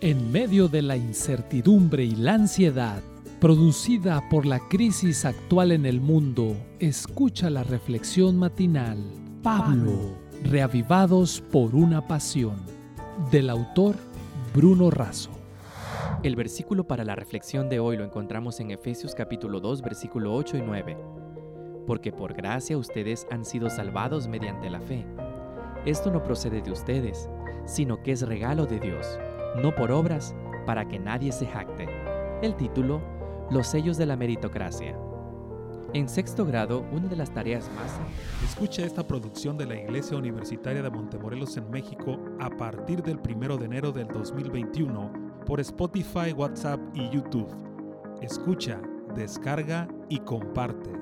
En medio de la incertidumbre y la ansiedad producida por la crisis actual en el mundo, escucha la reflexión matinal Pablo, reavivados por una pasión, del autor Bruno Razo. El versículo para la reflexión de hoy lo encontramos en Efesios capítulo 2, versículo 8 y 9. Porque por gracia ustedes han sido salvados mediante la fe. Esto no procede de ustedes, sino que es regalo de Dios no por obras, para que nadie se jacte. El título, Los sellos de la meritocracia. En sexto grado, una de las tareas más... Escucha esta producción de la Iglesia Universitaria de Montemorelos en México a partir del 1 de enero del 2021 por Spotify, WhatsApp y YouTube. Escucha, descarga y comparte.